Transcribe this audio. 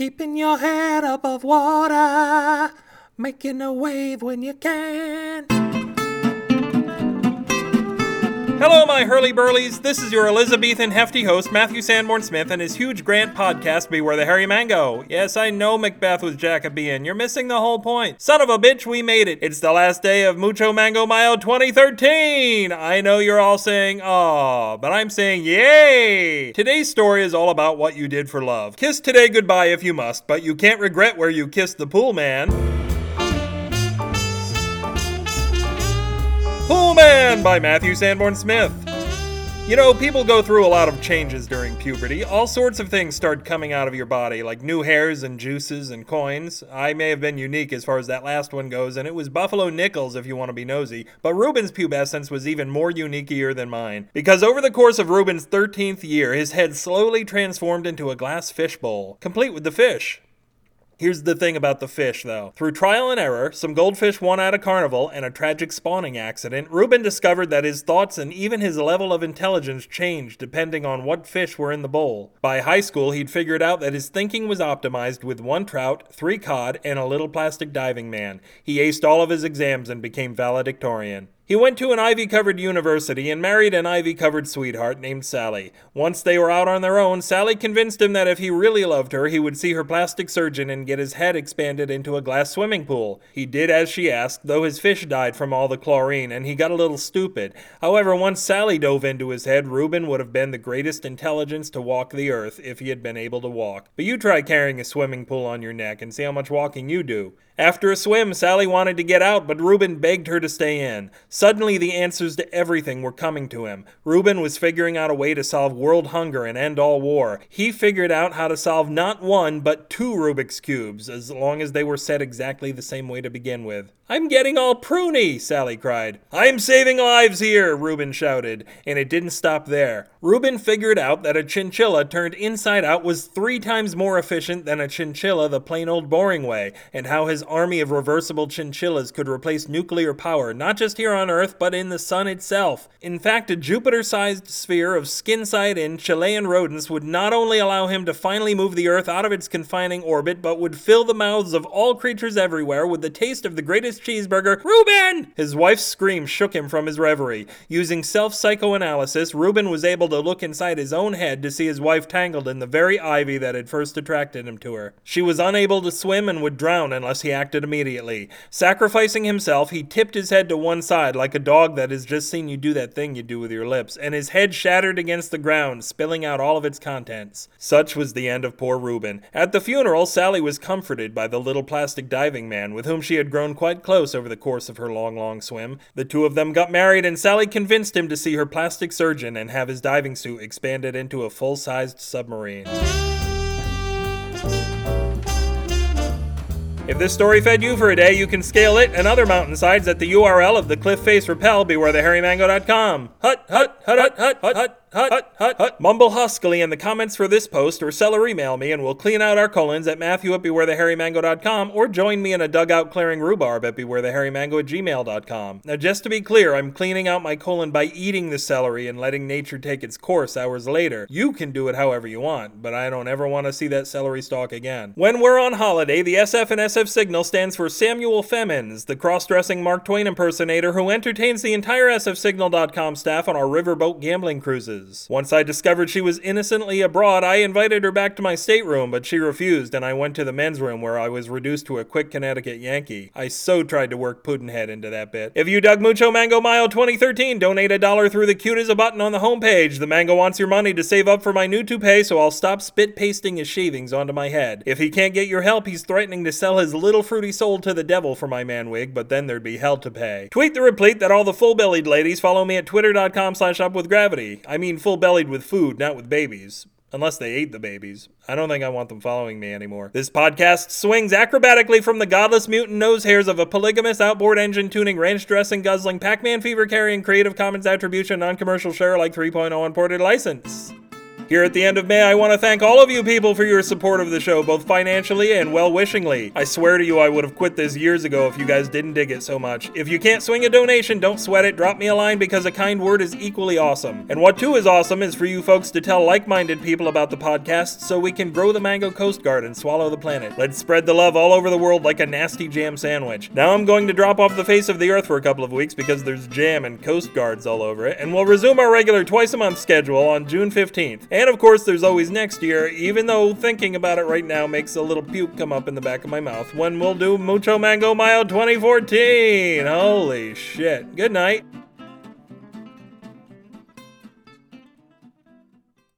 Keeping your head above water, making a wave when you can. Hello, my hurly burlies. This is your Elizabethan hefty host, Matthew Sanborn Smith, and his huge Grant podcast, Beware the Hairy Mango. Yes, I know Macbeth was Jacobean. You're missing the whole point. Son of a bitch, we made it. It's the last day of Mucho Mango Mayo 2013. I know you're all saying, aw, but I'm saying yay. Today's story is all about what you did for love. Kiss today goodbye if you must, but you can't regret where you kissed the pool man. Pool Man by Matthew Sanborn Smith. You know, people go through a lot of changes during puberty. All sorts of things start coming out of your body, like new hairs and juices and coins. I may have been unique as far as that last one goes, and it was Buffalo Nickels if you want to be nosy. But Reuben's pubescence was even more uniqueier than mine. Because over the course of Reuben's 13th year, his head slowly transformed into a glass fishbowl, complete with the fish. Here's the thing about the fish, though. Through trial and error, some goldfish won at a carnival, and a tragic spawning accident, Reuben discovered that his thoughts and even his level of intelligence changed depending on what fish were in the bowl. By high school, he'd figured out that his thinking was optimized with one trout, three cod, and a little plastic diving man. He aced all of his exams and became valedictorian. He went to an ivy covered university and married an ivy covered sweetheart named Sally. Once they were out on their own, Sally convinced him that if he really loved her, he would see her plastic surgeon and get his head expanded into a glass swimming pool. He did as she asked, though his fish died from all the chlorine, and he got a little stupid. However, once Sally dove into his head, Reuben would have been the greatest intelligence to walk the earth if he had been able to walk. But you try carrying a swimming pool on your neck and see how much walking you do. After a swim, Sally wanted to get out, but Reuben begged her to stay in. Suddenly, the answers to everything were coming to him. Reuben was figuring out a way to solve world hunger and end all war. He figured out how to solve not one, but two Rubik's Cubes, as long as they were set exactly the same way to begin with. I'm getting all pruny, Sally cried. I'm saving lives here, Reuben shouted, and it didn't stop there. Reuben figured out that a chinchilla turned inside out was three times more efficient than a chinchilla the plain old boring way, and how his army of reversible chinchillas could replace nuclear power, not just here on Earth, but in the sun itself. In fact, a Jupiter sized sphere of skin side in Chilean rodents would not only allow him to finally move the Earth out of its confining orbit, but would fill the mouths of all creatures everywhere with the taste of the greatest cheeseburger. Reuben! His wife's scream shook him from his reverie. Using self psychoanalysis, Reuben was able to look inside his own head to see his wife tangled in the very ivy that had first attracted him to her. She was unable to swim and would drown unless he acted immediately. Sacrificing himself, he tipped his head to one side like a dog that has just seen you do that thing you do with your lips, and his head shattered against the ground, spilling out all of its contents. Such was the end of poor Reuben. At the funeral, Sally was comforted by the little plastic diving man with whom she had grown quite close over the course of her long, long swim. The two of them got married, and Sally convinced him to see her plastic surgeon and have his diving suit expanded into a full sized submarine. If this story fed you for a day, you can scale it and other mountainsides at the URL of the cliff face repel hut, hut, hut, hut, hut hut, hut, hut, hut. Mumble huskily in the comments for this post or sell or email me and we'll clean out our colons at Matthew at bewarethehairymango.com or join me in a dugout clearing rhubarb at bewarethehairymango at gmail.com. Now, just to be clear, I'm cleaning out my colon by eating the celery and letting nature take its course hours later. You can do it however you want, but I don't ever want to see that celery stalk again. When we're on holiday, the SF and SF signal stands for Samuel Femins, the cross-dressing Mark Twain impersonator who entertains the entire SFSignal.com staff on our riverboat gambling cruises. Once I discovered she was innocently abroad, I invited her back to my stateroom, but she refused, and I went to the men's room where I was reduced to a quick Connecticut Yankee. I so tried to work Pudd'nhead into that bit. If you dug Mucho Mango Mayo 2013, donate a dollar through the cute as a button on the homepage. The mango wants your money to save up for my new toupee, so I'll stop spit pasting his shavings onto my head. If he can't get your help, he's threatening to sell his little fruity soul to the devil for my man wig, but then there'd be hell to pay. Tweet the replete that all the full-bellied ladies follow me at twitter.com slash up with gravity. I mean full bellied with food, not with babies. Unless they ate the babies. I don't think I want them following me anymore. This podcast swings acrobatically from the godless mutant nose hairs of a polygamous outboard engine tuning, ranch dressing, guzzling, Pac Man fever carrying, Creative Commons attribution, non commercial share like 3.0 Unported license. Here at the end of May, I want to thank all of you people for your support of the show, both financially and well wishingly. I swear to you, I would have quit this years ago if you guys didn't dig it so much. If you can't swing a donation, don't sweat it. Drop me a line because a kind word is equally awesome. And what too is awesome is for you folks to tell like minded people about the podcast so we can grow the Mango Coast Guard and swallow the planet. Let's spread the love all over the world like a nasty jam sandwich. Now I'm going to drop off the face of the earth for a couple of weeks because there's jam and Coast Guards all over it, and we'll resume our regular twice a month schedule on June 15th. And of course, there's always next year, even though thinking about it right now makes a little puke come up in the back of my mouth when we'll do Mucho Mango Mayo 2014. Holy shit. Good night.